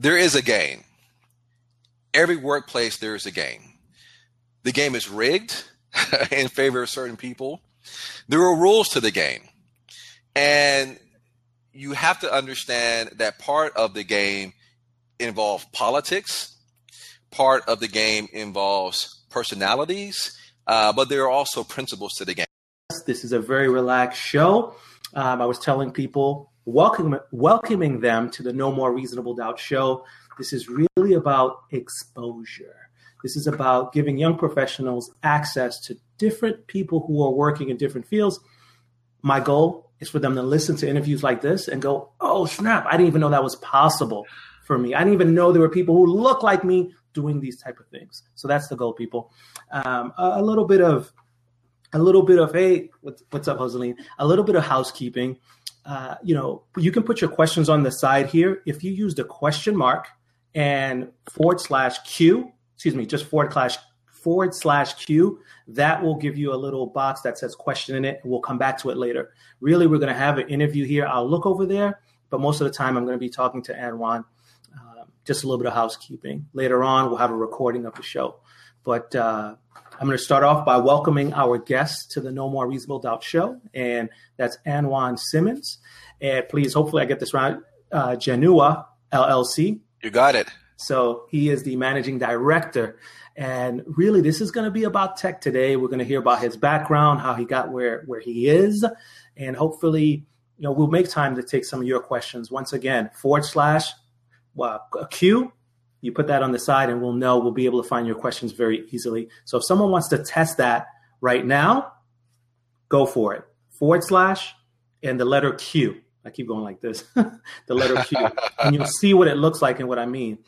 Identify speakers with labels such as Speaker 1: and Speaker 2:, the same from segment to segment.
Speaker 1: there is a game. Every workplace, there is a game. The game is rigged in favor of certain people. There are rules to the game. And you have to understand that part of the game involves politics, part of the game involves personalities, uh, but there are also principles to the game.
Speaker 2: This is a very relaxed show. Um, I was telling people, welcome, welcoming them to the No More Reasonable Doubt show. This is really about exposure. This is about giving young professionals access to different people who are working in different fields. My goal is for them to listen to interviews like this and go, oh, snap, I didn't even know that was possible for me. I didn't even know there were people who look like me doing these type of things. So that's the goal, people. Um, a, a, little bit of, a little bit of, hey, what's, what's up, Joseline? A little bit of housekeeping. Uh, you know, you can put your questions on the side here. If you use the question mark and forward slash Q, excuse me, just forward slash forward slash Q, that will give you a little box that says question in it. We'll come back to it later. Really, we're going to have an interview here. I'll look over there, but most of the time I'm going to be talking to Anwan. Uh, just a little bit of housekeeping. Later on, we'll have a recording of the show. But uh, I'm going to start off by welcoming our guest to the No More Reasonable Doubt show, and that's Anwan Simmons. And please, hopefully, I get this right. Uh, Janua LLC.
Speaker 1: You got it.
Speaker 2: So he is the managing director. And really, this is going to be about tech today. We're going to hear about his background, how he got where, where he is, and hopefully, you know, we'll make time to take some of your questions. Once again, forward slash well, a Q, you put that on the side, and we'll know we'll be able to find your questions very easily. So if someone wants to test that right now, go for it. Forward slash and the letter Q. I keep going like this, the letter Q, and you'll see what it looks like and what I mean,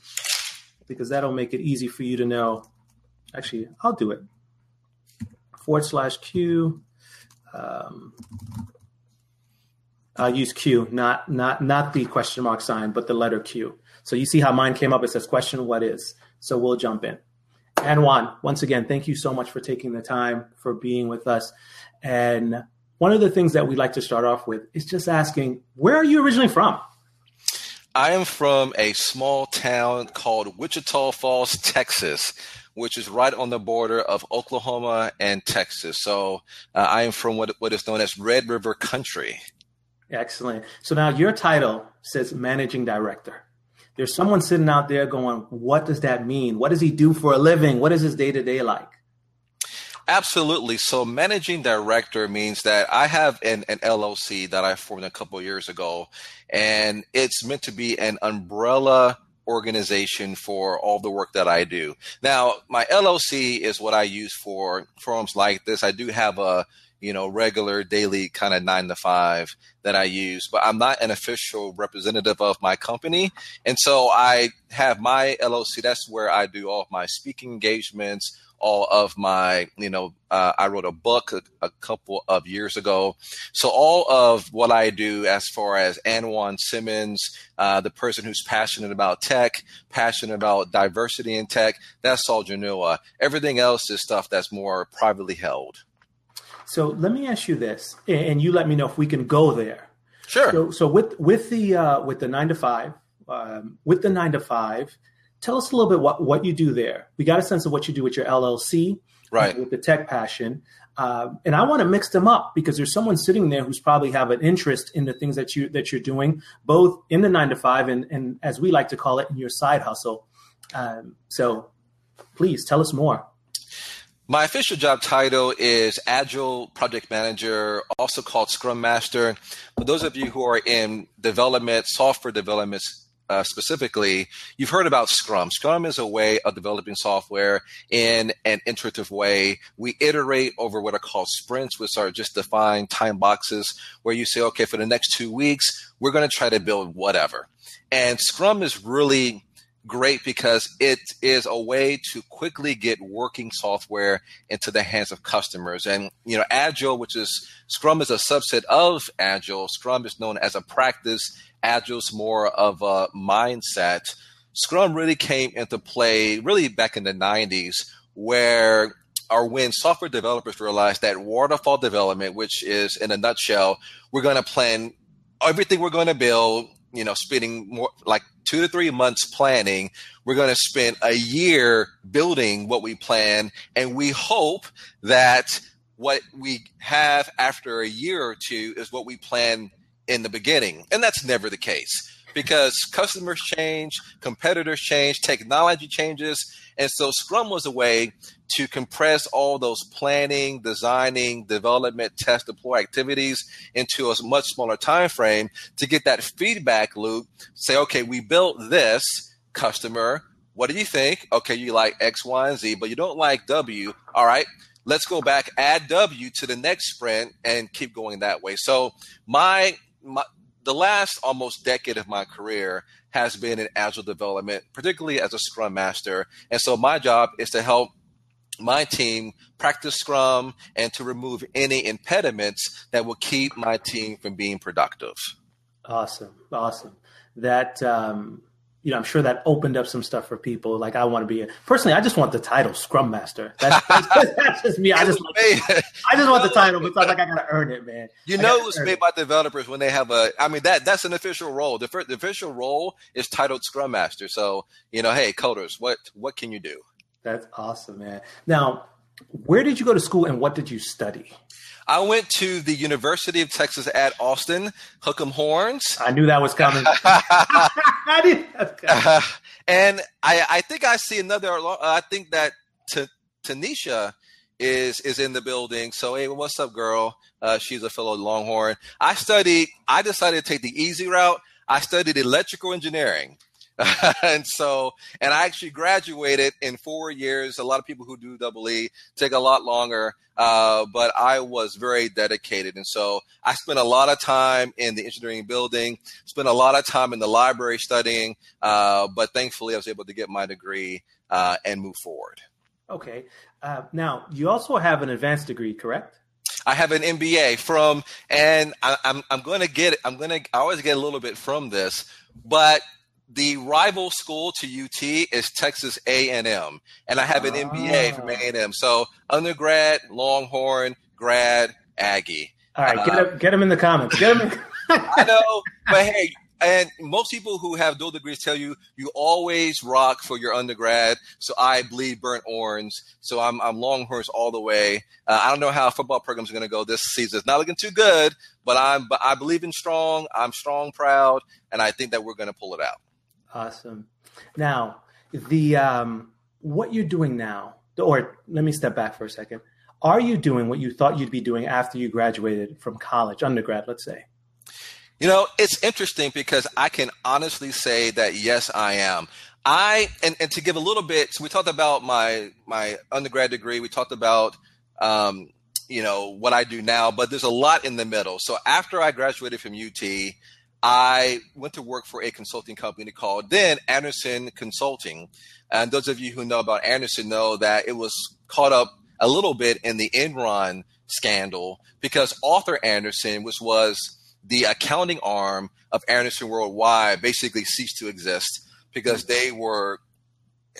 Speaker 2: because that'll make it easy for you to know. Actually, I'll do it. Forward slash Q. Um, I'll use Q, not not not the question mark sign, but the letter Q. So you see how mine came up. It says question what is. So we'll jump in. Anwan, once again, thank you so much for taking the time for being with us. And one of the things that we'd like to start off with is just asking, where are you originally from?
Speaker 1: I am from a small town called Wichita Falls, Texas, which is right on the border of Oklahoma and Texas. So uh, I am from what, what is known as Red River Country.
Speaker 2: Excellent. So now your title says managing director. There's someone sitting out there going, what does that mean? What does he do for a living? What is his day to day like?
Speaker 1: Absolutely. So managing director means that I have an, an LLC that I formed a couple years ago, and it's meant to be an umbrella organization for all the work that I do. Now, my LLC is what I use for forums like this. I do have a you know, regular daily kind of nine to five that I use, but I'm not an official representative of my company. And so I have my LLC. That's where I do all of my speaking engagements, all of my, you know, uh, I wrote a book a, a, couple of years ago. So all of what I do as far as Anwan Simmons, uh, the person who's passionate about tech, passionate about diversity in tech, that's all Janua. Everything else is stuff that's more privately held.
Speaker 2: So let me ask you this, and you let me know if we can go there.
Speaker 1: Sure.
Speaker 2: So, so with with the uh, with the nine to five, um, with the nine to five, tell us a little bit what what you do there. We got a sense of what you do with your LLC,
Speaker 1: right?
Speaker 2: With the tech passion, uh, and I want to mix them up because there's someone sitting there who's probably have an interest in the things that you that you're doing, both in the nine to five and and as we like to call it, in your side hustle. Um, so, please tell us more.
Speaker 1: My official job title is Agile Project Manager, also called Scrum Master. For those of you who are in development, software development uh, specifically, you've heard about Scrum. Scrum is a way of developing software in an iterative way. We iterate over what are called sprints, which are just defined time boxes where you say, okay, for the next two weeks, we're going to try to build whatever. And Scrum is really great because it is a way to quickly get working software into the hands of customers. And, you know, Agile, which is Scrum is a subset of Agile. Scrum is known as a practice. Agile is more of a mindset. Scrum really came into play really back in the 90s where or when software developers realized that waterfall development, which is in a nutshell, we're going to plan everything we're going to build you know spending more like two to three months planning. We're going to spend a year building what we plan and we hope that what we have after a year or two is what we plan in the beginning. And that's never the case because customers change competitors change technology changes and so scrum was a way to compress all those planning, designing, development, test, deploy activities into a much smaller time frame to get that feedback loop. Say, okay, we built this customer. What do you think? Okay, you like X, Y, and Z, but you don't like W. All right, let's go back, add W to the next sprint, and keep going that way. So my, my the last almost decade of my career has been in agile development, particularly as a scrum master. And so my job is to help my team practice Scrum and to remove any impediments that will keep my team from being productive.
Speaker 2: Awesome, awesome. That um, you know, I'm sure that opened up some stuff for people. Like, I want to be a, personally, I just want the title Scrum Master. That's, that's, that's just me. I just want, I just want the title because like I gotta earn it, man.
Speaker 1: You know, it's made it. by developers when they have a. I mean, that that's an official role. The, the official role is titled Scrum Master. So you know, hey, coders, what what can you do?
Speaker 2: That's awesome, man. Now, where did you go to school and what did you study?
Speaker 1: I went to the University of Texas at Austin, Hook'em Horns.
Speaker 2: I knew that was coming. I
Speaker 1: knew that coming. Uh, and I, I think I see another. I think that T- Tanisha is is in the building. So hey, what's up, girl? Uh, she's a fellow Longhorn. I studied. I decided to take the easy route. I studied electrical engineering. and so, and I actually graduated in four years. A lot of people who do double E take a lot longer, uh, but I was very dedicated. And so I spent a lot of time in the engineering building, spent a lot of time in the library studying, uh, but thankfully I was able to get my degree uh, and move forward.
Speaker 2: Okay. Uh, now, you also have an advanced degree, correct?
Speaker 1: I have an MBA from, and I, I'm, I'm going to get, I'm going to, I always get a little bit from this, but the rival school to UT is Texas A&M, and I have an. MBA from A&M. Ah. So undergrad, Longhorn, grad, Aggie.
Speaker 2: All right, get uh, him, get him in the comments. Get him. In-
Speaker 1: I know, but hey, and most people who have dual degrees tell you you always rock for your undergrad. So I bleed burnt orange. So I'm I'm Longhorns all the way. Uh, I don't know how football programs are going to go this season. It's not looking too good, but I'm but I believe in strong. I'm strong, proud, and I think that we're going to pull it out.
Speaker 2: Awesome. Now, the um, what you're doing now, or let me step back for a second. Are you doing what you thought you'd be doing after you graduated from college, undergrad, let's say?
Speaker 1: You know, it's interesting because I can honestly say that yes, I am. I and, and to give a little bit, so we talked about my my undergrad degree. We talked about um, you know what I do now, but there's a lot in the middle. So after I graduated from UT, I went to work for a consulting company called then Andersen Consulting. And those of you who know about Andersen know that it was caught up a little bit in the Enron scandal because Arthur Andersen, which was the accounting arm of Andersen Worldwide, basically ceased to exist because they were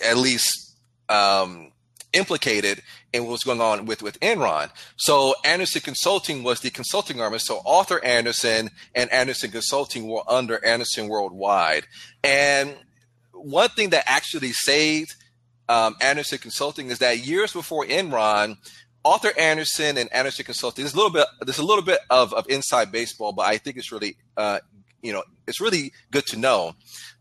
Speaker 1: at least um, implicated in was going on with, with Enron. So Andersen Consulting was the consulting arm. So Arthur Andersen and Andersen Consulting were under Andersen Worldwide. And one thing that actually saved um, Andersen Consulting is that years before Enron, Arthur Andersen and Andersen Consulting. There's a little bit. There's a little bit of, of inside baseball, but I think it's really, uh, you know, it's really good to know.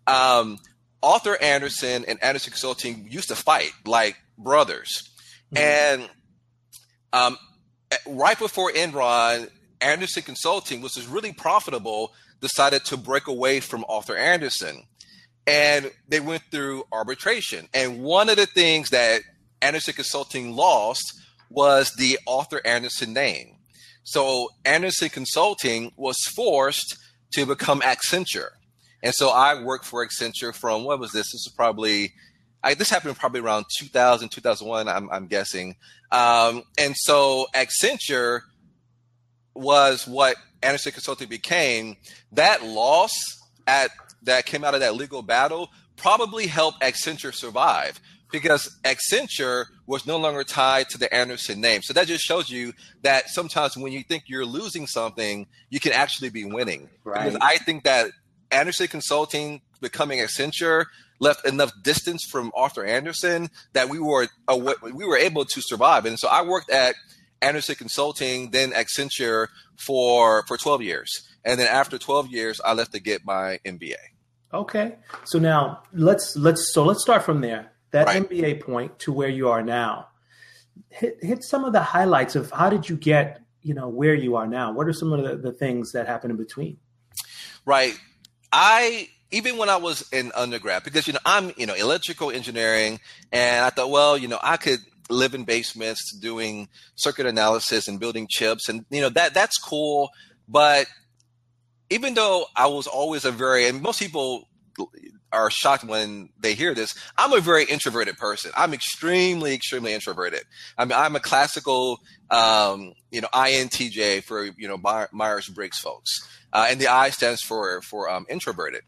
Speaker 1: Um, Arthur Andersen and Andersen Consulting used to fight like brothers. Mm-hmm. And um, right before Enron, Andersen Consulting, which was really profitable, decided to break away from Arthur Andersen. And they went through arbitration. And one of the things that Andersen Consulting lost was the Arthur Andersen name. So Andersen Consulting was forced to become Accenture. And so I worked for Accenture from what was this? This is probably I, this happened probably around 2000, 2001, I'm, I'm guessing. Um, and so Accenture was what Andersen Consulting became. That loss at that came out of that legal battle probably helped Accenture survive because Accenture was no longer tied to the Andersen name. So that just shows you that sometimes when you think you're losing something, you can actually be winning. Right. Because I think that Andersen Consulting becoming Accenture left enough distance from Arthur Andersen that we were we were able to survive. And so I worked at Andersen Consulting, then Accenture for for 12 years. And then after 12 years, I left to get my MBA.
Speaker 2: Okay. So now let's let's so let's start from there. That right. MBA point to where you are now. Hit hit some of the highlights of how did you get, you know, where you are now? What are some of the, the things that happened in between?
Speaker 1: Right. I even when I was in undergrad, because you know I'm you know electrical engineering, and I thought, well, you know, I could live in basements doing circuit analysis and building chips, and you know that that's cool. But even though I was always a very, and most people are shocked when they hear this. I'm a very introverted person. I'm extremely, extremely introverted. I mean, I'm a classical, um, you know, INTJ for you know Myers Briggs folks, uh, and the I stands for for um, introverted.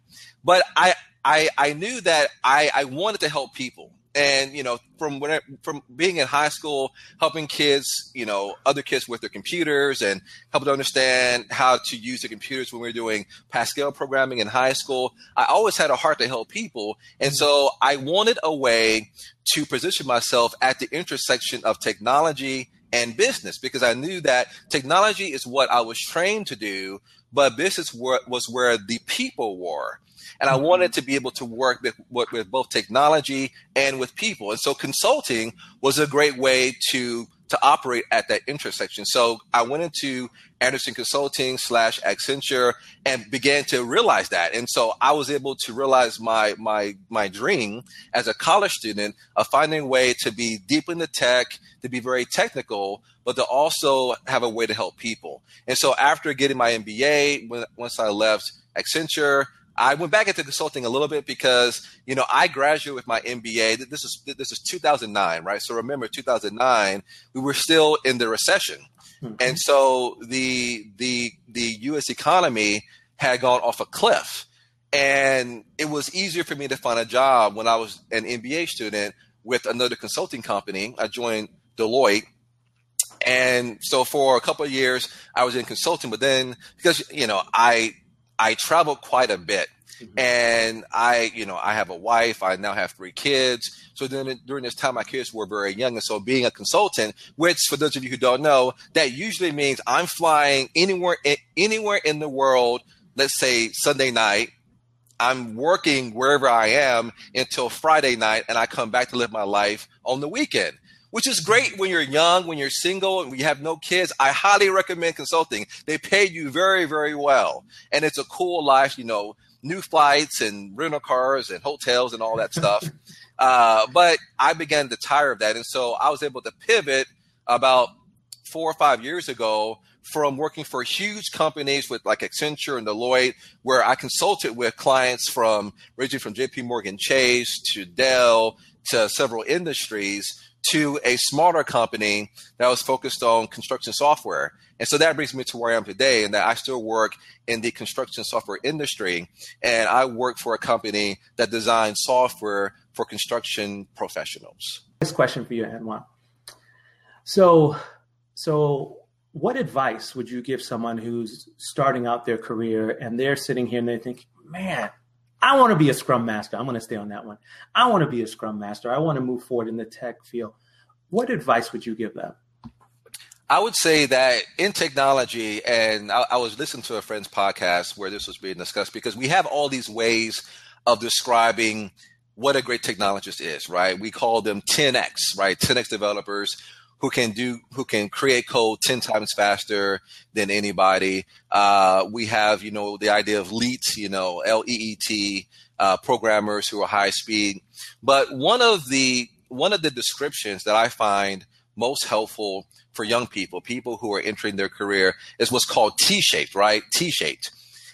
Speaker 1: But I, I, I knew that I, I wanted to help people and you know from when I, from being in high school helping kids you know other kids with their computers and helping to understand how to use the computers when we were doing pascal programming in high school i always had a heart to help people. And mm-hmm. so i wanted a way to position myself at the intersection of technology and business because i knew that technology is what i was trained to do but business was where the people were and I wanted to be able to work with, with both technology and with people. And so consulting was a great way to to operate at that intersection. So I went into Andersen Consulting slash Accenture and began to realize that. And so I was able to realize my my my dream as a college student of finding a way to be deep in the tech, to be very technical, but to also have a way to help people. And so after getting my MBA, when, once I left Accenture, I went back into consulting a little bit because you know I graduated with my MBA. This is this is 2009, right? So remember, 2009, we were still in the recession, mm-hmm. and so the the the U.S. economy had gone off a cliff, and it was easier for me to find a job when I was an MBA student with another consulting company. I joined Deloitte. And so for a couple of years, I was in consulting, but then because you know I I travel quite a bit. Mm-hmm. And I, you know, I have a wife. I now have three kids. So then during this time, my kids were very young. And so being a consultant, which for those of you who don't know, that usually means I'm flying anywhere, anywhere in the world. Let's say Sunday night. I'm working wherever I am until Friday night, and I come back to live my life on the weekend which is great when you're young, when you're single, and you have no kids. I highly recommend consulting. They pay you very, very well. And it's a cool life, you know, new flights and rental cars and hotels and all that stuff. uh, but I began to tire of that. And so I was able to pivot about four or five years ago from working for huge companies with like Accenture and Deloitte, where I consulted with clients from ranging from JP Morgan Chase to Dell to several industries to a smaller company that was focused on construction software. And so that brings me to where I am today, and that I still work in the construction software industry. And I work for a company that designs software for construction professionals.
Speaker 2: This question for you, Anwan. So, so what advice would you give someone who's starting out their career and they're sitting here and they think, man, I want to be a scrum master. I'm going to stay on that one. I want to be a scrum master. I want to move forward in the tech field. What advice would you give them?
Speaker 1: I would say that in technology, and I, I, was listening to a friend's podcast where this was being discussed because we have all these ways of describing what a great technologist is, right? We call them 10x, right? 10x developers who can do who can create code 10 times faster than anybody. Uh, we have you know the idea of leet you know l-e-e-t uh, programmers who are high speed. But one of the one of the descriptions that i find most helpful for young people people who are entering their career is what's called t-shaped right? T-shaped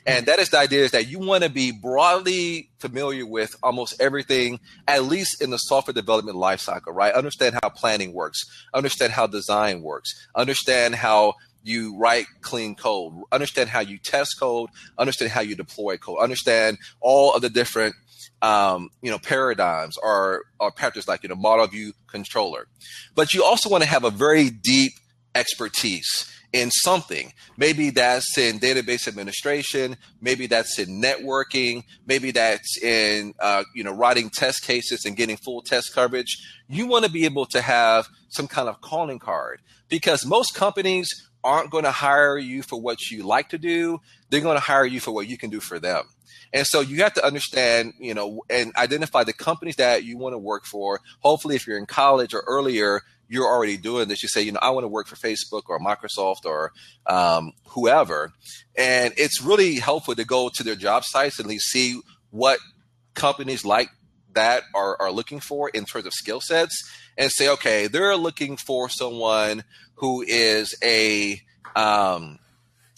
Speaker 1: and that is the idea is that you want to be broadly familiar with almost everything, at least in the software development lifecycle, right? Understand how planning works, understand how design works, understand how you write clean code, understand how you test code, understand how you deploy code, understand all of the different um, you know paradigms or or patterns like you know model view controller. But you also want to have a very deep expertise in something. Maybe that's in database administration. Maybe that's in networking. Maybe that's in uh, you know writing test cases and getting full test coverage. You want to be able to have some kind of calling card because most companies aren't going to hire you for what you like to do. They're going to hire you for what you can do for them. And so you have to understand, you know, and identify the companies that you want to work for. Hopefully, if you're in college or earlier, you're already doing this. You say, you know, I want to work for Facebook or Microsoft or um, whoever. And it's really helpful to go to their job sites and at least see what companies like that are, are looking for in terms of skill sets and say, okay, they're looking for someone who is a, um,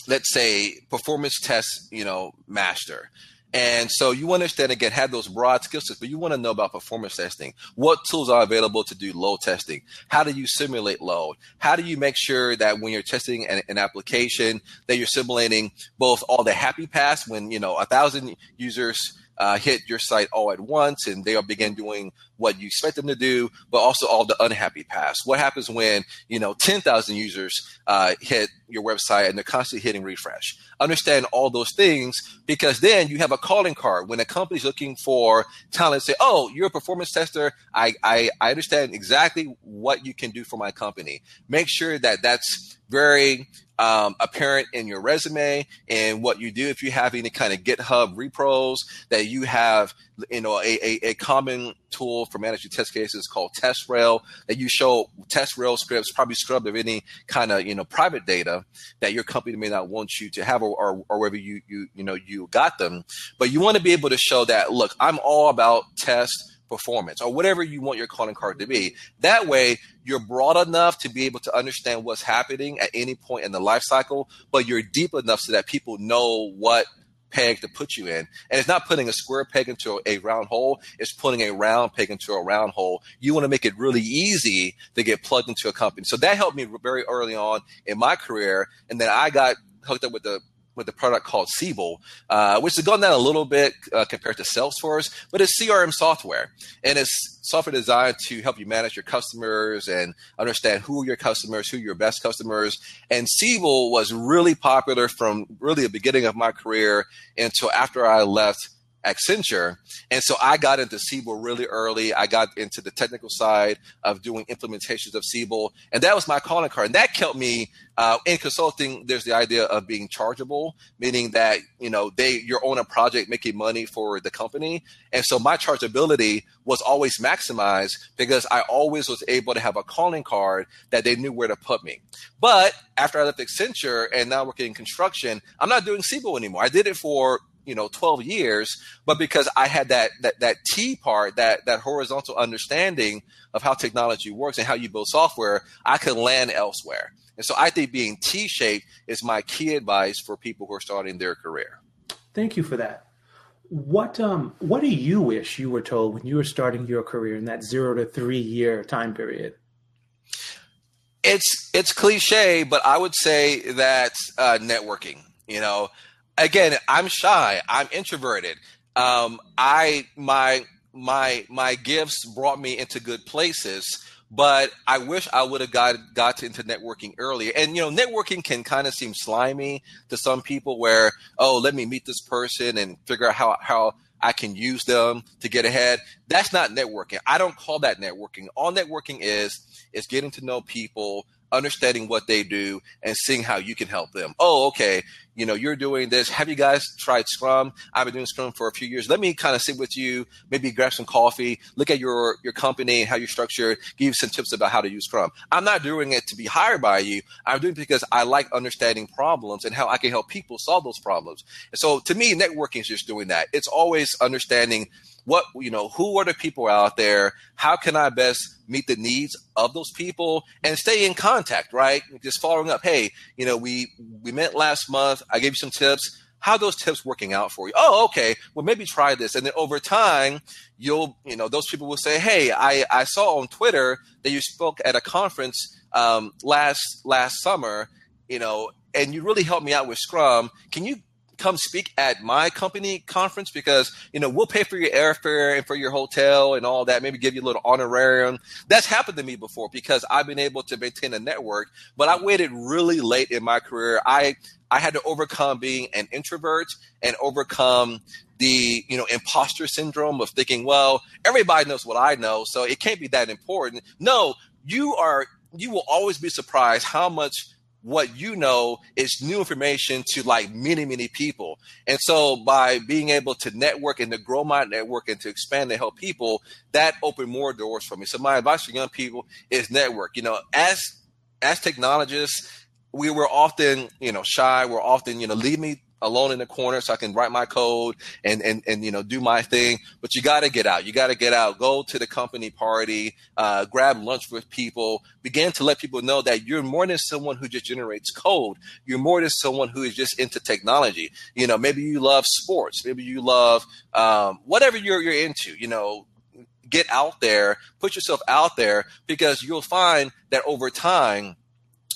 Speaker 1: let's say, performance test, you know, master. And so you understand again, have those broad skill sets, but you want to know about performance testing. What tools are available to do load testing? How do you simulate load? How do you make sure that when you're testing an, an application that you're simulating both all the happy paths when you know a thousand users uh, hit your site all at once and they'll begin doing what you expect them to do, but also all the unhappy paths. What happens when, you know, 10,000 users uh, hit your website and they're constantly hitting refresh? Understand all those things because then you have a calling card. When a company's looking for talent, say, oh, you're a performance tester. I, I, I understand exactly what you can do for my company. Make sure that that's very um, apparent in your resume and what you do. If you have any kind of GitHub repros that you have, you know, a, a, a common tool for managing test cases called TestRail that you show TestRail scripts, probably scrubbed of any kind of, you know, private data that your company may not want you to have or, or, or wherever you, you, you know, you got them. But you want to be able to show that, look, I'm all about test performance or whatever you want your calling card to be. That way, you're broad enough to be able to understand what's happening at any point in the life cycle, but you're deep enough so that people know what peg to put you in. And it's not putting a square peg into a round hole, it's putting a round peg into a round hole. You want to make it really easy to get plugged into a company. So that helped me very early on in my career. And then I got hooked up with the with a product called Siebel, uh, which has gone down a little bit uh, compared to Salesforce, but it's CRM software. And it's software designed to help you manage your customers and understand who are your customers, who are your best customers. And Siebel was really popular from really the beginning of my career until after I left Accenture. And so I got into Siebel really early. I got into the technical side of doing implementations of Siebel. And that was my calling card. And that kept me uh, in consulting. There's the idea of being chargeable, meaning that, you know, they, you're on a project making money for the company. And so my chargeability was always maximized because I always was able to have a calling card that they knew where to put me. But after I left Accenture and now working in construction, I'm not doing Siebel anymore. I did it for you know 12 years but because i had that that that t part that that horizontal understanding of how technology works and how you build software i could land elsewhere. And so i think being t-shaped is my key advice for people who are starting their career.
Speaker 2: Thank you for that. What um what do you wish you were told when you were starting your career in that zero to three year time period?
Speaker 1: It's it's cliche but i would say that uh, networking you know again, I'm shy. I'm introverted. Um, I my my my gifts brought me into good places, but I wish I would have got got into networking earlier. And you know, networking can kind of seem slimy to some people, where oh, let me meet this person and figure out how how I can use them to get ahead. That's not networking. I don't call that networking. All networking is is getting to know people, understanding what they do and seeing how you can help them. Oh, okay. You know, you're doing this. Have you guys tried Scrum? I've been doing Scrum for a few years. Let me kind of sit with you, maybe grab some coffee, look at your, your company and how you're structured, give you some tips about how to use Scrum. I'm not doing it to be hired by you. I'm doing it because I like understanding problems and how I can help people solve those problems. And so to me, networking is just doing that. It's always understanding what you know who are the people out there? How can i best meet the needs of those people and stay in contact right? Just following up hey you know we we met last month. I gave you some tips. How those tips working out for you? Oh okay. Well maybe try this. And then over time you'll you know those people will say hey i i saw on twitter that you spoke at a conference um, last last summer you know and you really helped me out with scrum. Can you come speak at my company conference because you know we'll pay for your airfare and for your hotel and all that maybe give you a little honorarium. That's happened to me before because i've been able to maintain a network but i waited really late in my career. I i had to overcome being an introvert and overcome the you know imposter syndrome of thinking well everybody knows what i know so it can't be that important. No you are you will always be surprised how much what you know is new information to like many many people. And so by being able to network and to grow my network and to expand and help people that opened more doors for me. So my advice for young people is network. You know as as technologists we were often you know shy. We're often you know leave me alone in the corner so I can write my code and and and you know do my thing. But you got to get out. You got to get out. Go to the company party. Uh, grab lunch with people. Begin to let people know that you're more than someone who just generates code. You're more than someone who is just into technology. You know, maybe you love sports. Maybe you love um, whatever you're you're into. You know, get out there, put yourself out there because you'll find that over time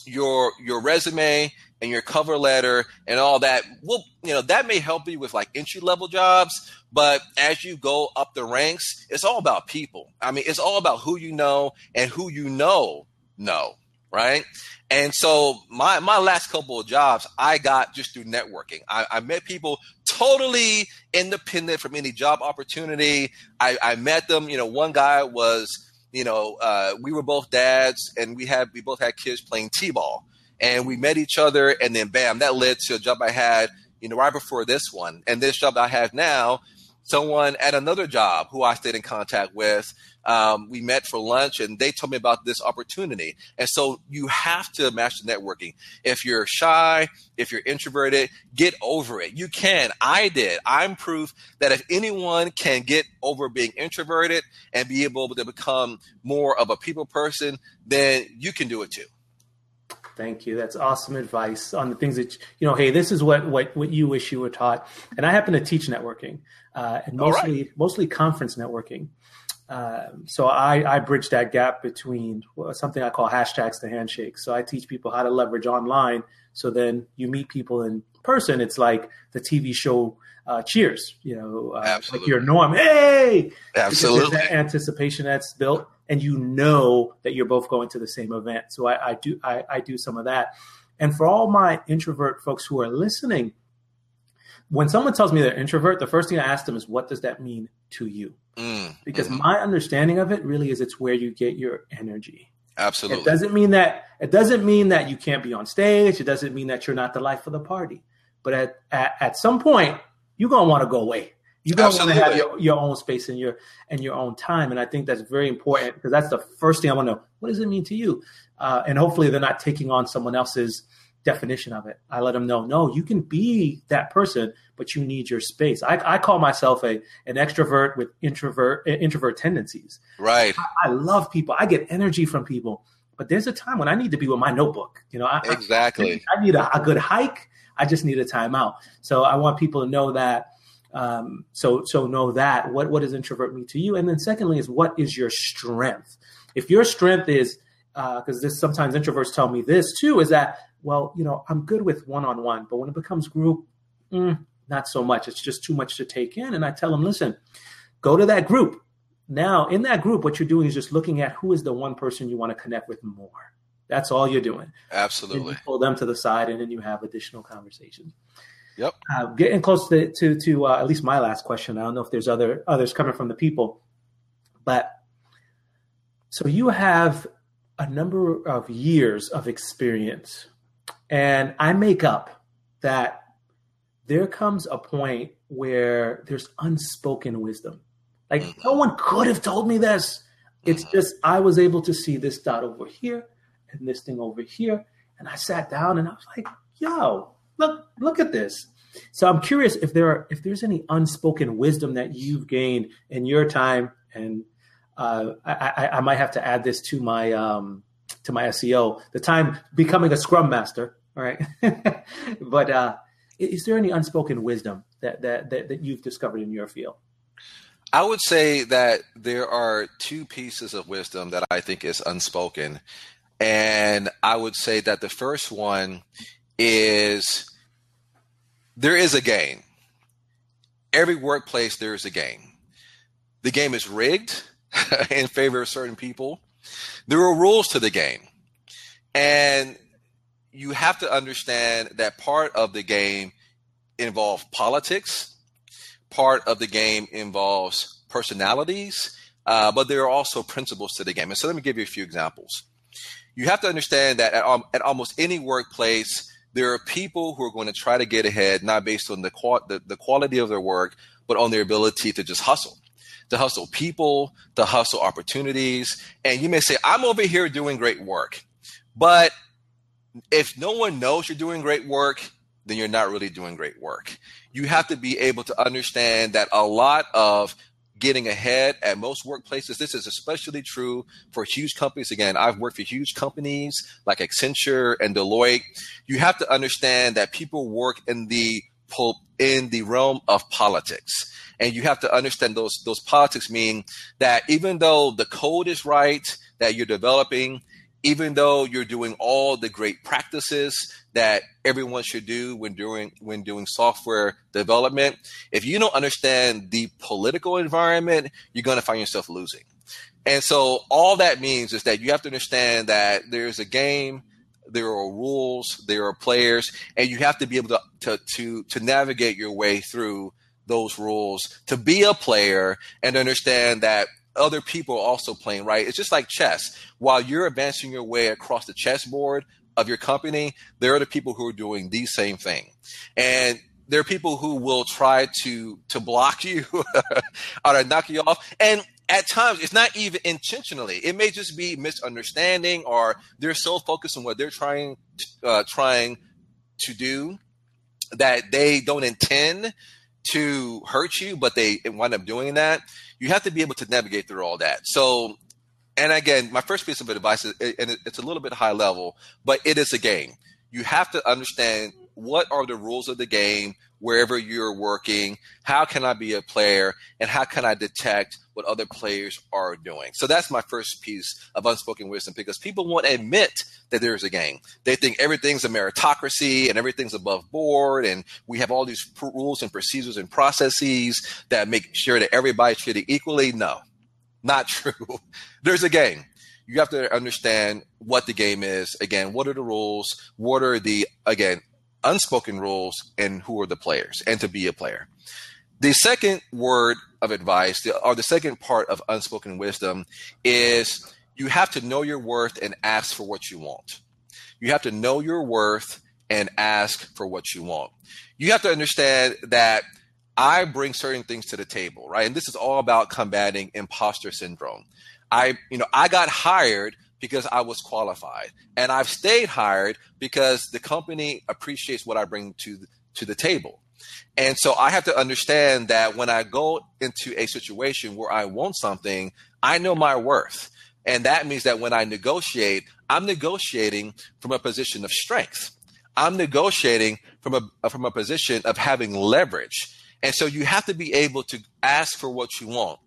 Speaker 1: your your resume and your cover letter and all that will you know that may help you with like entry level jobs but as you go up the ranks it's all about people. I mean it's all about who you know and who you know know right? And so my my last couple of jobs i got just through networking. I, I met people totally independent from any job opportunity. I, I met them you know one guy was you know uh, we were both dads and we had we both had kids playing t-ball and we met each other, and then bam, that led to a job I had, you know, right before this one, and this job I have now. Someone at another job who I stayed in contact with, um, we met for lunch, and they told me about this opportunity. And so you have to master networking. If you're shy, if you're introverted, get over it. You can. I did. I'm proof that if anyone can get over being introverted and be able to become more of a people person, then you can do it too.
Speaker 2: Thank you. That's awesome advice on the things that you know. Hey, this is what what what you wish you were taught. And I happen to teach networking, uh, and mostly right. mostly conference networking. Um, so I, I bridge that gap between something I call hashtags to handshakes. So I teach people how to leverage online. So then you meet people in person. It's like the TV show uh, Cheers. You know, uh, like your norm. Hey,
Speaker 1: absolutely.
Speaker 2: That anticipation that's built and you know that you're both going to the same event. So I, I do I, I do some of that. And for all my introvert folks who are listening, when someone tells me they're introvert, the first thing I ask them is, "What does that mean to you?" Mm, because mm-hmm. my understanding of it really is it's where you get your energy.
Speaker 1: Absolutely.
Speaker 2: It doesn't mean that it doesn't mean that you can't be on stage. It doesn't mean that you're not the life of the party. But at at, at some point, you're gonna want to go away you don't want to have your, your own space and your and your own time and i think that's very important because that's the first thing i want to know what does it mean to you? Uh, and hopefully they're not taking on someone else's definition of it. I let them know no you can be that person but you need your space. I, I call myself a an extrovert with introvert introvert tendencies.
Speaker 1: Right.
Speaker 2: I, I love people. I get energy from people but there's a time when i need to be with my notebook you know? I,
Speaker 1: exactly.
Speaker 2: I, I need a, a good hike. I just need a timeout. So i want people to know that um, so so know that what what does introvert mean to you, and then secondly is what is your strength. If your strength is because uh, this sometimes introverts tell me this too is that well you know I'm good with one on one, but when it becomes group, mm, not so much. It's just too much to take in, and I tell them listen, go to that group. Now in that group, what you're doing is just looking at who is the one person you want to connect with more. That's all you're doing.
Speaker 1: Absolutely.
Speaker 2: pull them to the side, and then you have additional conversations.
Speaker 1: Yep.
Speaker 2: Uh, getting close to to, to uh, at least my last question. I don't know if there's other others coming from the people, but so you have a number of years of experience, and I make up that there comes a point where there's unspoken wisdom. Like mm-hmm. no one could have told me this. It's mm-hmm. just I was able to see this dot over here and this thing over here, and I sat down and I was like, "Yo, look look at this so i'm curious if there are if there's any unspoken wisdom that you've gained in your time and uh, I, I, might have to add this to my um, to my SEO. The time becoming a Scrum Master, all right. but uh, is there any unspoken wisdom that, that that that you've discovered in your field?
Speaker 1: I would say that there are two pieces of wisdom that I think is unspoken, and I would say that the first one is there is a game. Every workplace, there is a game. The game is rigged in favor of certain people. There are rules to the game. And you have to understand that part of the game involves politics, part of the game involves personalities, uh, but there are also principles to the game. And so let me give you a few examples. You have to understand that at, um, at almost any workplace, there are people who are going to try to get ahead, not based on the, qual- the, the quality of their work, but on their ability to just hustle to hustle people, to hustle opportunities. And you may say, I'm over here doing great work. But if no one knows you're doing great work, then you're not really doing great work. You have to be able to understand that a lot of getting ahead at most workplaces. This is especially true for huge companies. Again, I've worked for huge companies like Accenture and Deloitte. You have to understand that people work in the in the realm of politics. And you have to understand those those politics mean that even though the code is right that you're developing, even though you're doing all the great practices that everyone should do when doing when doing software development, if you don't understand the political environment, you're going to find yourself losing. And so all that means is that you have to understand that there's a game, there are rules, there are players, and you have to be able to to to, to navigate your way through those rules to be a player and understand that other people are also playing right. It's just like chess. While you're advancing your way across the chessboard of your company, there are the people who are doing the same thing. And there are people who will try to to block you or knock you off. And at times it's not even intentionally. It may just be misunderstanding or they're so focused on what they're trying uh, trying to do that they don't intend to hurt you, but they wind up doing that, you have to be able to navigate through all that. So, and again, my first piece of advice is, and it's a little bit high level, but it is a game. You have to understand what are the rules of the game wherever you're working. How can I be a player, and how can I detect what other players are doing? So that's my first piece of unspoken wisdom because people won't admit that there's a game. They think everything's a meritocracy and everything's above board, and we have all these rules and procedures and processes that make sure that everybody's treated equally. No, not true. there's a game you have to understand what the game is. Again, what are the rules? What are the again unspoken rules and who are the players and to be a player. The second word of advice, or the second part of unspoken wisdom, is you have to know your worth and ask for what you want. You have to know your worth and ask for what you want. You have to understand that I bring certain things to the table, right? And this is all about combating imposter syndrome. I, you know, I got hired because I was qualified, and I've stayed hired because the company appreciates what I bring to to the table. And so I have to understand that when I go into a situation where I want something, I know my worth. And that means that when I negotiate, I'm negotiating from a position of strength. I'm negotiating from a from a position of having leverage. And so you have to be able to ask for what you want.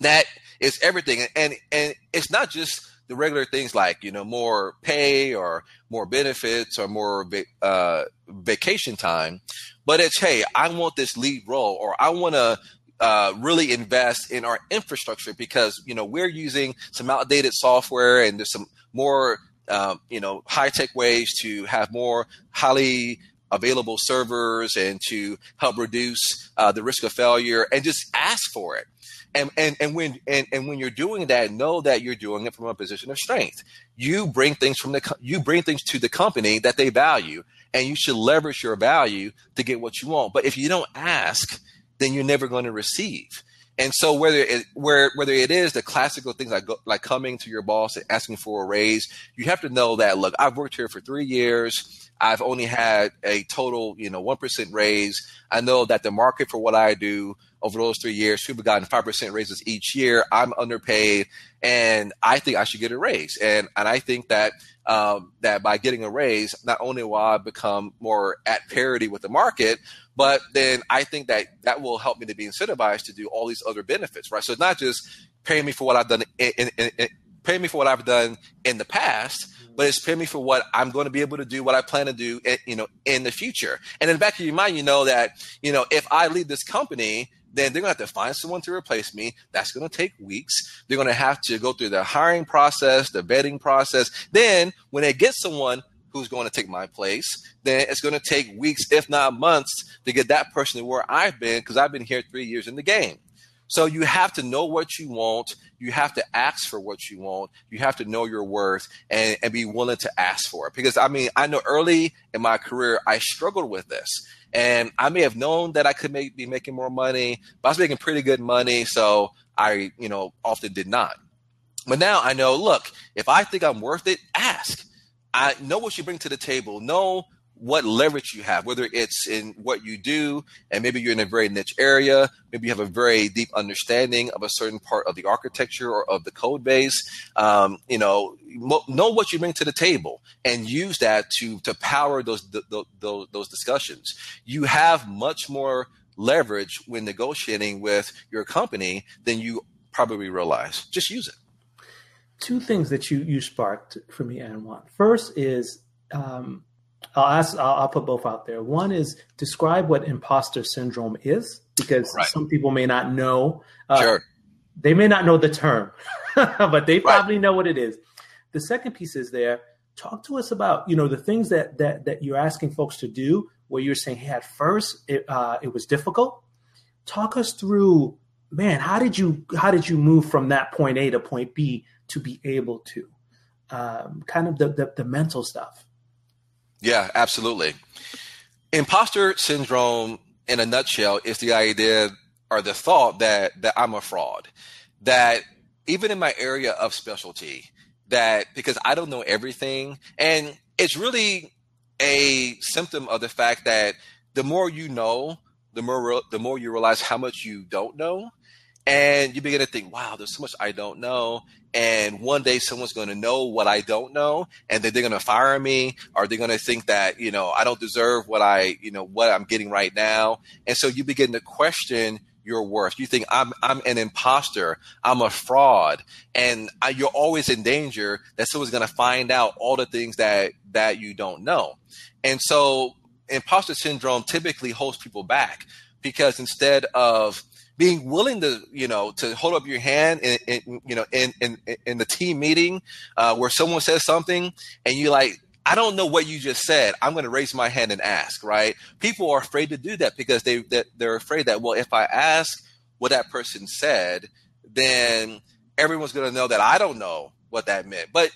Speaker 1: That is everything. And and it's not just the regular things like you know more pay or more benefits or more uh, vacation time, but it's hey, I want this lead role or I want to uh, really invest in our infrastructure because you know we're using some outdated software and there's some more um, you know high tech ways to have more highly available servers and to help reduce uh, the risk of failure and just ask for it and and and when and, and when you're doing that know that you're doing it from a position of strength. You bring things from the you bring things to the company that they value and you should leverage your value to get what you want. But if you don't ask then you're never going to receive. And so whether it where whether it is the classical things like like coming to your boss and asking for a raise you have to know that look i've worked here for three years. I've only had a total, you know, 1% raise. I know that the market for what I do over those three years, people have gotten 5% raises each year. I'm underpaid and I think I should get a raise. And, and I think that, um, that by getting a raise, not only will I become more at parity with the market, but then I think that that will help me to be incentivized to do all these other benefits, right? So it's not just paying me for what I've done in, in, in, paying me for what I've done in the past, but it's paying me for what I'm going to be able to do, what I plan to do, you know, in the future. And in the back of your mind, you know that, you know, if I leave this company, then they're going to have to find someone to replace me. That's going to take weeks. They're going to have to go through the hiring process, the vetting process. Then when they get someone who's going to take my place, then it's going to take weeks, if not months, to get that person to where I've been because I've been here three years in the game. So you have to know what you want. You have to ask for what you want. You have to know your worth and, and be willing to ask for it. Because I mean, I know early in my career, I struggled with this. And I may have known that I could make, be making more money, but I was making pretty good money. So I, you know, often did not. But now I know, look, if I think I'm worth it, ask. I know what you bring to the table. Know what leverage you have, whether it's in what you do, and maybe you're in a very niche area, maybe you have a very deep understanding of a certain part of the architecture or of the code base. Um, you know, know what you bring to the table and use that to to power those those those discussions. You have much more leverage when negotiating with your company than you probably realize. Just use it.
Speaker 2: Two things that you you sparked for me, Anwan. First is um, I'll ask. I'll, I'll, put both out there. One is describe what imposter syndrome is, because right. some people may not know.
Speaker 1: Uh, sure.
Speaker 2: They may not know the term, but they probably right. know what it is. The second piece is there. Talk to us about you know the things that that that you're asking folks to do. Where you're saying, hey, at first it uh, it was difficult. Talk us through, man. How did you how did you move from that point A to point B to be able to um, kind of the, the the mental stuff.
Speaker 1: Yeah, absolutely. Imposter syndrome, in a nutshell, is the idea or the thought that that I'm a fraud. That even in my area of specialty, that because I don't know everything, and it's really a symptom of the fact that the more you know, the more the more you realize how much you don't know, and you begin to think, wow, there's so much I don't know. And one day someone's going to know what I don't know and then they're going to fire me or they're going to think that, you know, I don't deserve what I, you know, what I'm getting right now. And so you begin to question your worth. You think I'm, I'm an imposter. I'm a fraud. And I, you're always in danger that someone's going to find out all the things that, that you don't know. And so imposter syndrome typically holds people back because instead of being willing to you know to hold up your hand in, in you know in in in the team meeting uh, where someone says something and you like I don't know what you just said. I'm going to raise my hand and ask. Right? People are afraid to do that because they that they're afraid that well, if I ask what that person said, then everyone's going to know that I don't know what that meant. But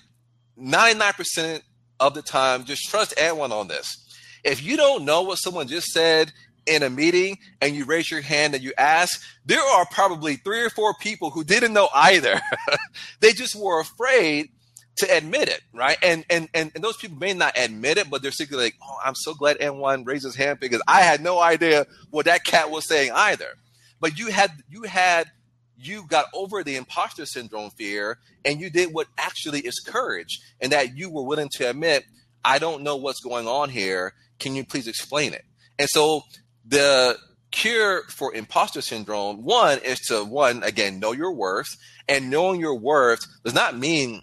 Speaker 1: 99% of the time, just trust anyone on this. If you don't know what someone just said in a meeting and you raise your hand and you ask, there are probably three or four people who didn't know either. they just were afraid to admit it, right? And, and and and those people may not admit it, but they're secretly like, "Oh, I'm so glad Anwan raised his hand because I had no idea what that cat was saying either." But you had you had you got over the imposter syndrome fear and you did what actually is courage, and that you were willing to admit, "I don't know what's going on here. Can you please explain it?" And so the cure for imposter syndrome one is to one again know your worth and knowing your worth does not mean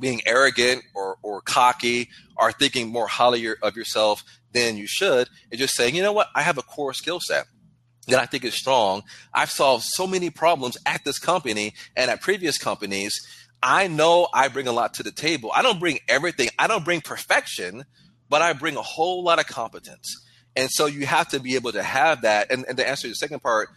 Speaker 1: being arrogant or, or cocky or thinking more highly of yourself than you should. It's just saying you know what? I have a core skill set that i think is strong. I've solved so many problems at this company and at previous companies. I know i bring a lot to the table. I don't bring everything. I don't bring perfection but i bring a whole lot of competence and so you have to be able to have that. And, and to answer the second part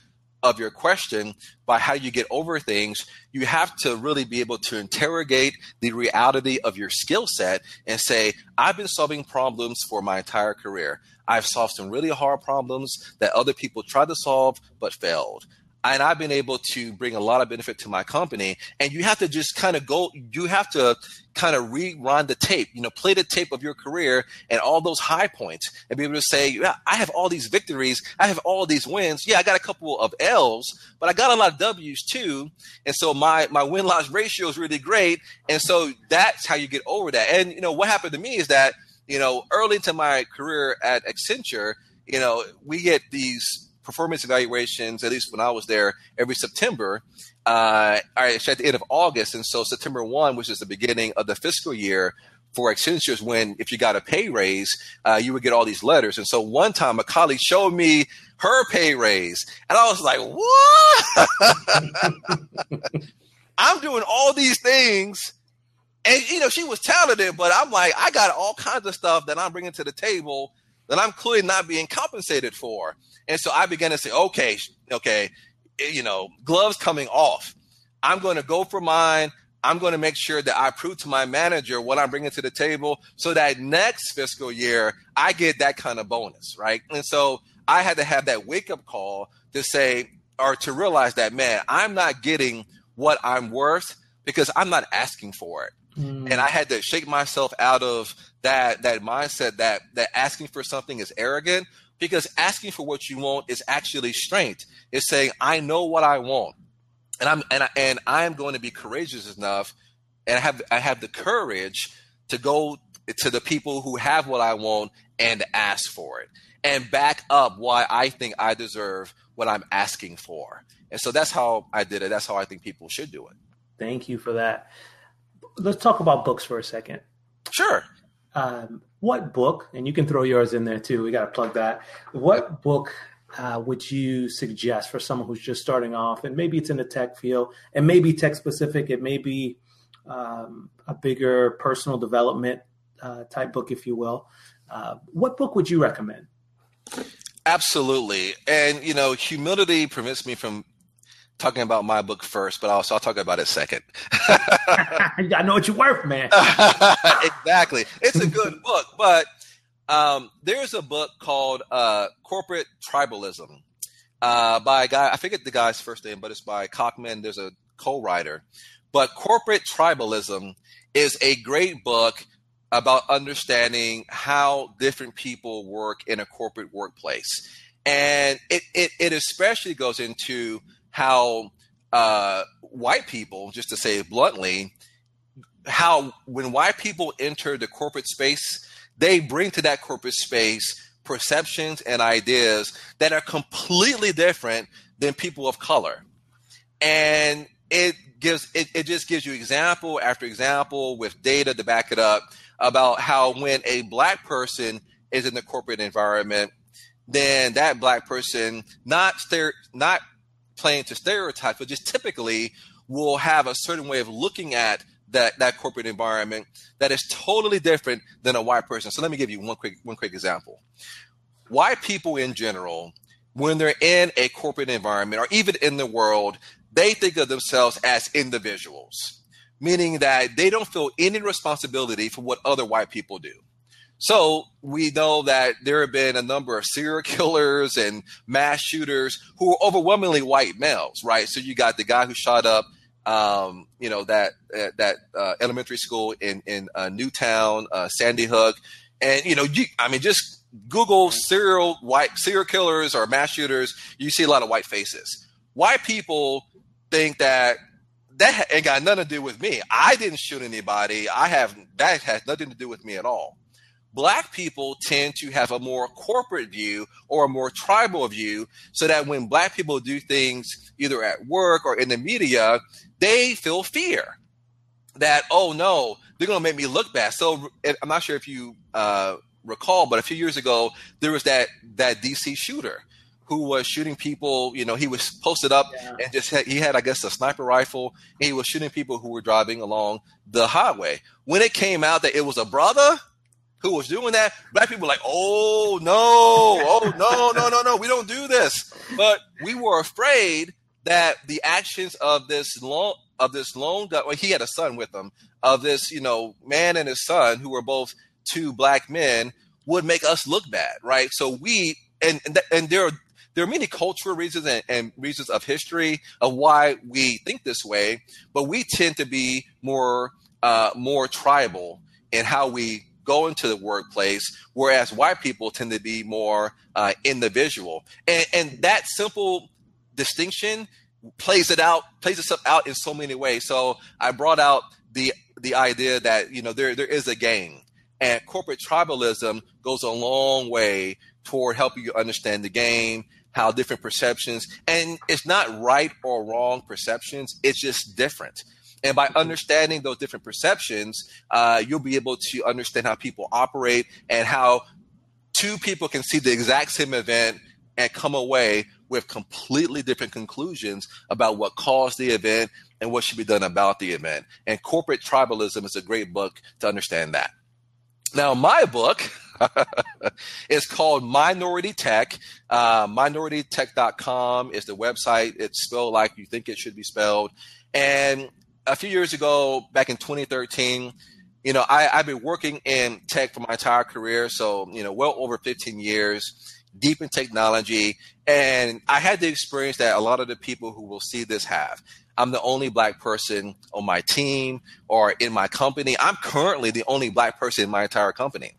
Speaker 1: of your question by how you get over things, you have to really be able to interrogate the reality of your skill set and say, I've been solving problems for my entire career. I've solved some really hard problems that other people tried to solve but failed and I've been able to bring a lot of benefit to my company. And you have to just kind of go, you have to kind of rerun the tape, you know, play the tape of your career and all those high points and be able to say, yeah, I have all these victories. I have all these wins. Yeah, I got a couple of L's, but I got a lot of W's too. And so my, my win loss ratio is really great. And so that's how you get over that. And, you know, what happened to me is that, you know, early into my career at Accenture, you know, we get these performance evaluations, at least when I was there, every September. uh, all right, at the end of August, and so September one, which is the beginning of the fiscal year for Accenture, when if you got a pay raise, uh, you would get all these letters. And so one time, a colleague showed me her pay raise, and I was like, "What? I'm doing all these things." And you know, she was talented, but I'm like, I got all kinds of stuff that I'm bringing to the table that I'm clearly not being compensated for. And so I began to say, okay, okay, eh, you know, gloves coming off. I'm going to go for mine. I'm going to make sure that I prove to my manager what I'm bringing to the table so that next fiscal year I get that kind of bonus, right? And so I had to have that wake up call to say, or to realize that, man, I'm not getting what I'm worth because I'm not asking for it. Mm. And I had to shake myself out of that that mindset that that asking for something is arrogant because asking for what you want is actually strength. It's saying I know what I want, and I'm and I, and I am going to be courageous enough, and I have I have the courage to go to the people who have what I want and ask for it and back up why I think I deserve what I'm asking for. And so that's how I did it. That's how I think people should do it.
Speaker 2: Thank you for that let's talk about books for a second.
Speaker 1: Sure.
Speaker 2: Um, what book, and you can throw yours in there too. We got to plug that. What book uh, would you suggest for someone who's just starting off, and maybe it's in the tech field, and maybe tech specific, it may be um, a bigger personal development uh, type book, if you will. Uh, what book would you recommend?
Speaker 1: Absolutely, and you know, humility prevents me from talking about my book first, but also I'll talk about it second.
Speaker 2: I know what you're worth, man.
Speaker 1: exactly. It's a good book, but um, there's a book called uh, Corporate Tribalism uh, by a guy, I forget the guy's first name, but it's by Kochman. There's a co writer. But Corporate Tribalism is a great book about understanding how different people work in a corporate workplace. And it, it, it especially goes into how uh, white people, just to say bluntly, how when white people enter the corporate space, they bring to that corporate space perceptions and ideas that are completely different than people of color. And it gives it, it just gives you example after example with data to back it up about how when a black person is in the corporate environment, then that black person not not playing to stereotypes, but just typically will have a certain way of looking at that, that corporate environment that is totally different than a white person. So let me give you one quick one quick example. White people in general, when they're in a corporate environment or even in the world, they think of themselves as individuals, meaning that they don't feel any responsibility for what other white people do. So we know that there have been a number of serial killers and mass shooters who are overwhelmingly white males, right? So you got the guy who shot up, um, you know, that uh, that uh, elementary school in in uh, Newtown, uh, Sandy Hook, and you know, you, I mean, just Google serial white serial killers or mass shooters, you see a lot of white faces. White people think that that ain't got nothing to do with me. I didn't shoot anybody. I have that has nothing to do with me at all black people tend to have a more corporate view or a more tribal view so that when black people do things either at work or in the media they feel fear that oh no they're going to make me look bad so i'm not sure if you uh, recall but a few years ago there was that that dc shooter who was shooting people you know he was posted up yeah. and just had, he had i guess a sniper rifle and he was shooting people who were driving along the highway when it came out that it was a brother who was doing that, black people were like, oh no, oh no, no, no, no, we don't do this. But we were afraid that the actions of this lone of this lone well, he had a son with him, of this, you know, man and his son who were both two black men would make us look bad, right? So we and and, and there are there are many cultural reasons and, and, reasons of history of why we think this way, but we tend to be more uh, more tribal in how we go into the workplace, whereas white people tend to be more uh, individual. And, and that simple distinction plays it out, plays itself out in so many ways. So I brought out the the idea that you know there there is a game, and corporate tribalism goes a long way toward helping you understand the game, how different perceptions, and it's not right or wrong perceptions, it's just different. And by understanding those different perceptions, uh, you'll be able to understand how people operate and how two people can see the exact same event and come away with completely different conclusions about what caused the event and what should be done about the event. And Corporate Tribalism is a great book to understand that. Now, my book is called Minority Tech. Uh, minoritytech.com is the website. It's spelled like you think it should be spelled. And a few years ago, back in 2013, you know, I, I've been working in tech for my entire career. So, you know, well over 15 years deep in technology. And I had the experience that a lot of the people who will see this have. I'm the only black person on my team or in my company. I'm currently the only black person in my entire company.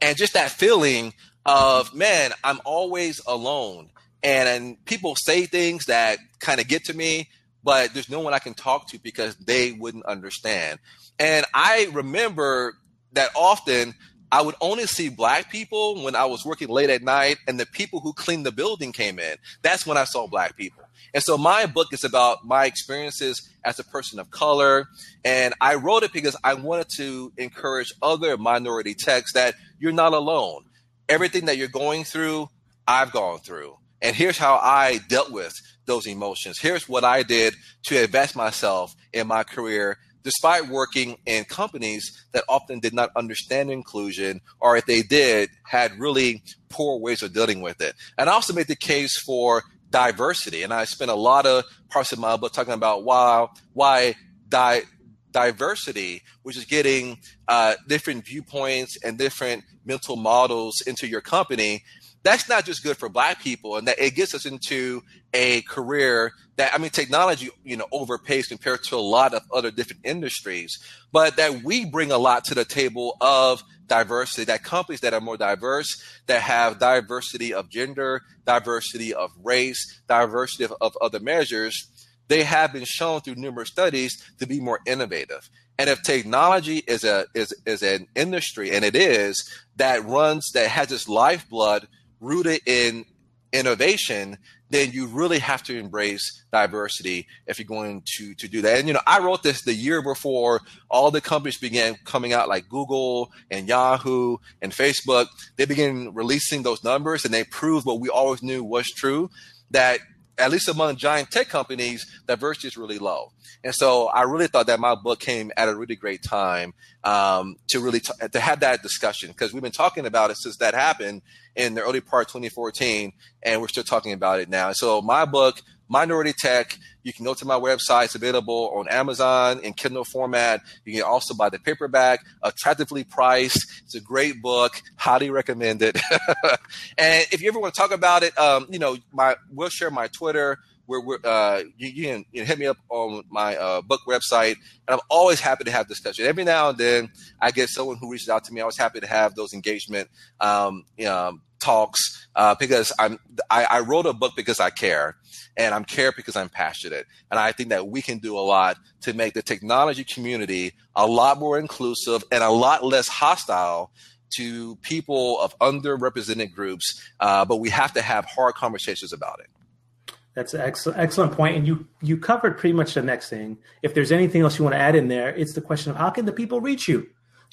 Speaker 1: And just that feeling of, man, I'm always alone. And, and people say things that kind of get to me, but there's no one I can talk to because they wouldn't understand. And I remember that often I would only see black people when I was working late at night and the people who cleaned the building came in. That's when I saw black people. And so my book is about my experiences as a person of color. And I wrote it because I wanted to encourage other minority techs that you're not alone. Everything that you're going through, I've gone through. And here's how I dealt with those emotions. Here's what I did to invest myself in my career despite working in companies that often did not understand inclusion, or if they did, had really poor ways of dealing with it. And I also made the case for diversity. And I spent a lot of parts of my book talking about why, why di- diversity, which is getting uh, different viewpoints and different mental models into your company, that's not just good for black people and that it gets us into a career that i mean technology you know overpays compared to a lot of other different industries but that we bring a lot to the table of diversity that companies that are more diverse that have diversity of gender diversity of race diversity of, of other measures they have been shown through numerous studies to be more innovative. And if technology is a is, is an industry and it is that runs that has its lifeblood rooted in innovation, then you really have to embrace diversity if you're going to to do that. And you know, I wrote this the year before all the companies began coming out, like Google and Yahoo and Facebook. They began releasing those numbers, and they proved what we always knew was true that at least among giant tech companies, diversity is really low. And so I really thought that my book came at a really great time um, to really t- to have that discussion because we've been talking about it since that happened in the early part of 2014, and we're still talking about it now. So my book, Minority Tech, you can go to my website. It's available on Amazon in Kindle format. You can also buy the paperback, attractively priced. It's a great book. Highly recommend it. and if you ever want to talk about it, um, you know, my we'll share my Twitter. Where we're, uh, you, you, can, you, can, hit me up on my uh, book website, and I'm always happy to have discussion. Every now and then, I get someone who reaches out to me. I was happy to have those engagement um, you know, talks uh, because I'm I, I, wrote a book because I care, and I'm care because I'm passionate, and I think that we can do a lot to make the technology community a lot more inclusive and a lot less hostile to people of underrepresented groups. Uh, but we have to have hard conversations about it.
Speaker 2: That's an excellent, excellent point. And you, you covered pretty much the next thing. If there's anything else you want to add in there, it's the question of how can the people reach you?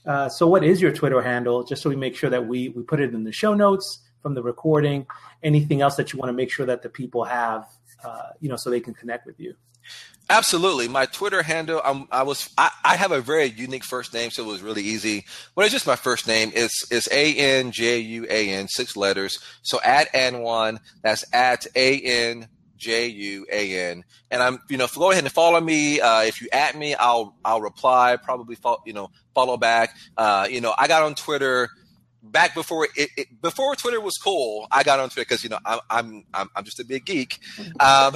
Speaker 2: Uh, so, what is your Twitter handle? Just so we make sure that we we put it in the show notes from the recording. Anything else that you want to make sure that the people have, uh, you know, so they can connect with you.
Speaker 1: Absolutely. My Twitter handle, I'm, i was, I, I, have a very unique first name, so it was really easy. But it's just my first name. It's, it's A-N-J-U-A-N, six letters. So at Anjuan, that's at A-N J U A N. And I'm, you know, go ahead and follow me. Uh, if you at me, I'll, I'll reply, probably, follow, you know, follow back. Uh, you know, I got on Twitter back before it, it, before Twitter was cool. I got on Twitter because, you know, I'm, I'm, I'm, just a big geek. Um,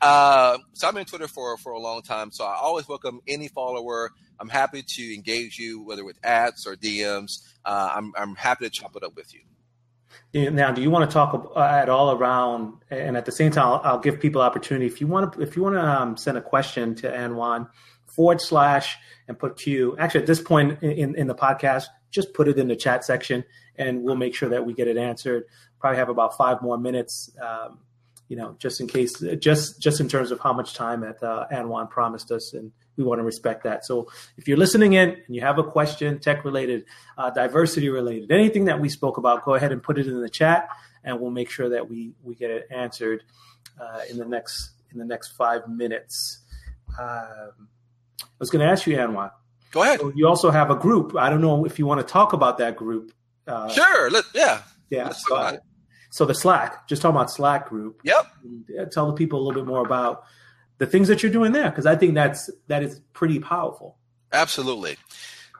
Speaker 1: uh, so I'm in Twitter for, for a long time. So I always welcome any follower. I'm happy to engage you, whether with ads or DMs. Uh, I'm, I'm happy to chop it up with you.
Speaker 2: Now, do you want to talk uh, at all around, and at the same time, I'll, I'll give people opportunity. If you want to, if you want to um, send a question to Anjuan, forward slash and put Q. Actually, at this point in, in the podcast, just put it in the chat section, and we'll make sure that we get it answered. Probably have about five more minutes. Um, you know, just in case, just just in terms of how much time that uh, Anwan promised us, and we want to respect that. So if you're listening in and you have a question, tech related, uh, diversity related, anything that we spoke about, go ahead and put it in the chat, and we'll make sure that we we get it answered uh, in the next in the next five minutes. Um, I was going to ask you, Anwan.
Speaker 1: Go ahead.
Speaker 2: So you also have a group. I don't know if you want to talk about that group.
Speaker 1: Uh, sure. Let, yeah.
Speaker 2: Yeah. So, so, the Slack, just talking about Slack group.
Speaker 1: Yep.
Speaker 2: Tell the people a little bit more about the things that you're doing there, because I think that's that is pretty powerful.
Speaker 1: Absolutely.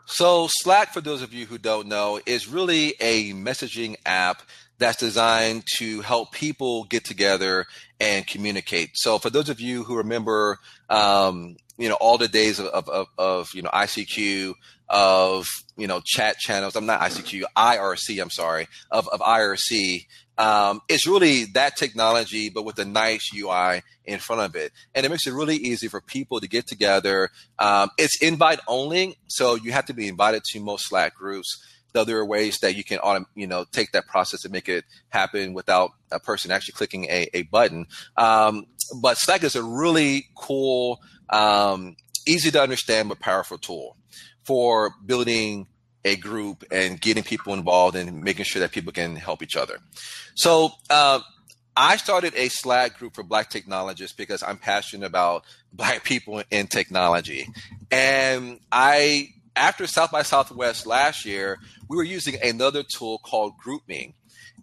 Speaker 1: So Slack, for those of you who don't know, is really a messaging app that's designed to help people get together and communicate. So for those of you who remember, um, you know, all the days of, of, of, of, you know, ICQ, of, you know, chat channels, I'm not ICQ, IRC, I'm sorry, of, of IRC, um, it's really that technology, but with a nice UI in front of it. And it makes it really easy for people to get together. Um, it's invite only, so you have to be invited to most Slack groups though there are ways that you can you know take that process and make it happen without a person actually clicking a, a button um, but slack is a really cool um, easy to understand but powerful tool for building a group and getting people involved and making sure that people can help each other so uh, I started a Slack group for Black technologists because I'm passionate about Black people in technology. And I after South by Southwest last year, we were using another tool called GroupMe.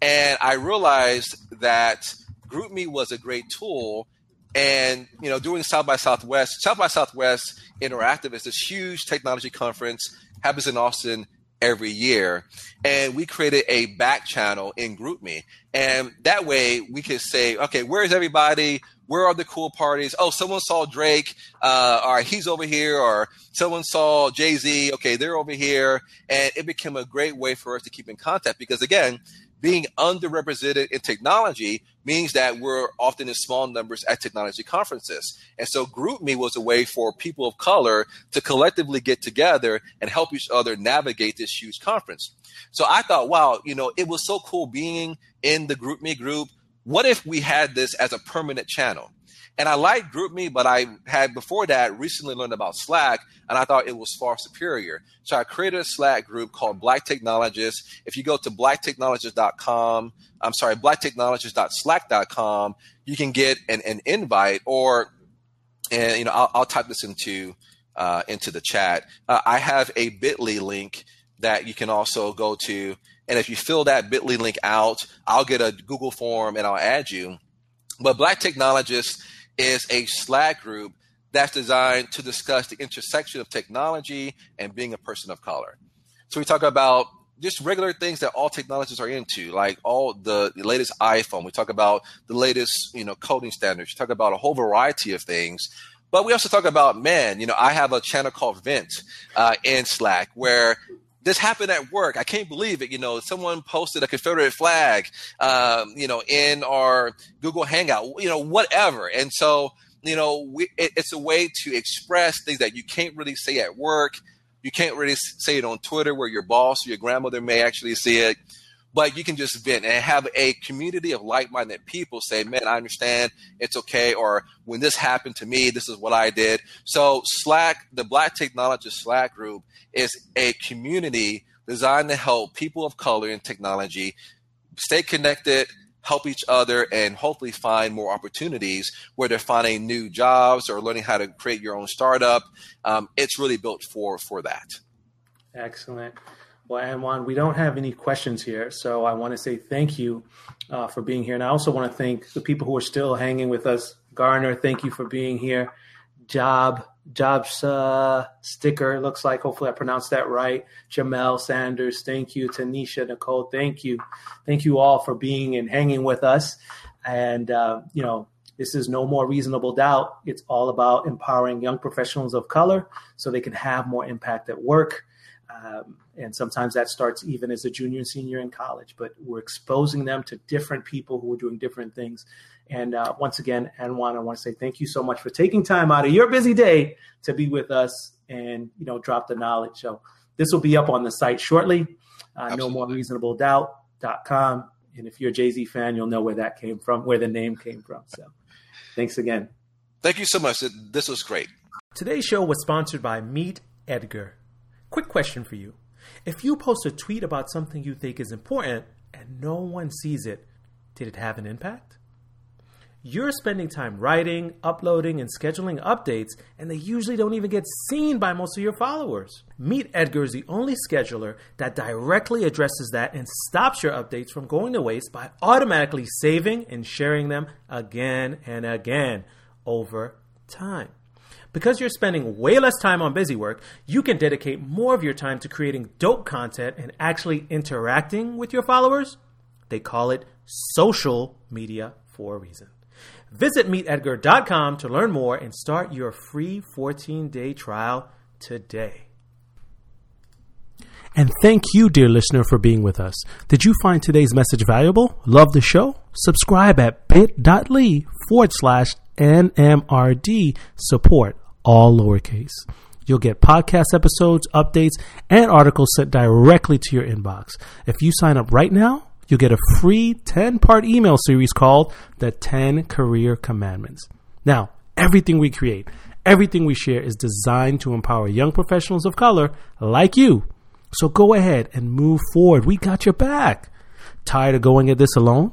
Speaker 1: And I realized that GroupMe was a great tool. And, you know, doing South by Southwest, South by Southwest Interactive is this huge technology conference, happens in Austin every year. And we created a back channel in GroupMe. And that way we could say, okay, where's everybody? Where are the cool parties? Oh, someone saw Drake. Uh, all right, he's over here. Or someone saw Jay Z. Okay, they're over here. And it became a great way for us to keep in contact because, again, being underrepresented in technology means that we're often in small numbers at technology conferences. And so GroupMe was a way for people of color to collectively get together and help each other navigate this huge conference. So I thought, wow, you know, it was so cool being in the GroupMe group. What if we had this as a permanent channel? And I like GroupMe, but I had before that recently learned about Slack, and I thought it was far superior. So I created a Slack group called Black Technologists. If you go to blacktechnologists.com, I'm sorry, blacktechnologists.slack.com, you can get an, an invite, or and you know I'll, I'll type this into uh, into the chat. Uh, I have a Bitly link that you can also go to, and if you fill that Bitly link out, I'll get a Google form and I'll add you. But Black Technologists is a Slack group that's designed to discuss the intersection of technology and being a person of color. So we talk about just regular things that all technologists are into, like all the, the latest iPhone. We talk about the latest, you know, coding standards. We talk about a whole variety of things. But we also talk about men. You know, I have a channel called Vent uh, in Slack where this happened at work. I can't believe it. You know, someone posted a Confederate flag, um, you know, in our Google Hangout, you know, whatever. And so, you know, we, it, it's a way to express things that you can't really say at work. You can't really say it on Twitter where your boss or your grandmother may actually see it but you can just vent and have a community of like-minded people say, man, I understand it's okay. Or when this happened to me, this is what I did. So Slack, the Black Technologist Slack group is a community designed to help people of color in technology stay connected, help each other, and hopefully find more opportunities where they're finding new jobs or learning how to create your own startup. Um, it's really built for for that.
Speaker 2: Excellent. Well, Anwan, we don't have any questions here, so I want to say thank you uh, for being here, and I also want to thank the people who are still hanging with us. Garner, thank you for being here. Job, Jobs uh, sticker looks like. Hopefully, I pronounced that right. Jamel Sanders, thank you. Tanisha Nicole, thank you. Thank you all for being and hanging with us. And uh, you know, this is no more reasonable doubt. It's all about empowering young professionals of color so they can have more impact at work. Um, and sometimes that starts even as a junior and senior in college. But we're exposing them to different people who are doing different things. And uh, once again, Anwan, I want to say thank you so much for taking time out of your busy day to be with us and you know drop the knowledge. So this will be up on the site shortly. Uh, no more reasonable doubt.com. And if you're a Jay Z fan, you'll know where that came from, where the name came from. So thanks again.
Speaker 1: Thank you so much. This was great.
Speaker 2: Today's show was sponsored by Meet Edgar. Quick question for you. If you post a tweet about something you think is important and no one sees it, did it have an impact? You're spending time writing, uploading, and scheduling updates, and they usually don't even get seen by most of your followers. Meet Edgar is the only scheduler that directly addresses that and stops your updates from going to waste by automatically saving and sharing them again and again over time. Because you're spending way less time on busy work, you can dedicate more of your time to creating dope content and actually interacting with your followers. They call it social media for a reason. Visit meetedgar.com to learn more and start your free 14 day trial today. And thank you, dear listener, for being with us. Did you find today's message valuable? Love the show? Subscribe at bit.ly forward slash NMRD support, all lowercase. You'll get podcast episodes, updates, and articles sent directly to your inbox. If you sign up right now, you'll get a free 10 part email series called The 10 Career Commandments. Now, everything we create, everything we share is designed to empower young professionals of color like you. So go ahead and move forward. We got your back. Tired of going at this alone?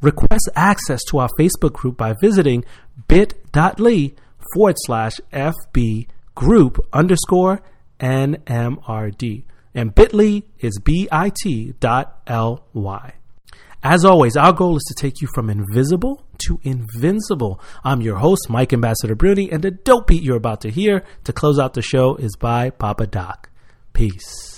Speaker 2: Request access to our Facebook group by visiting bit.ly forward slash FB group underscore NMRD and bit.ly is bit dot ly. As always, our goal is to take you from invisible to invincible. I'm your host, Mike Ambassador Bruny, and the dope beat you're about to hear to close out the show is by Papa Doc. Peace.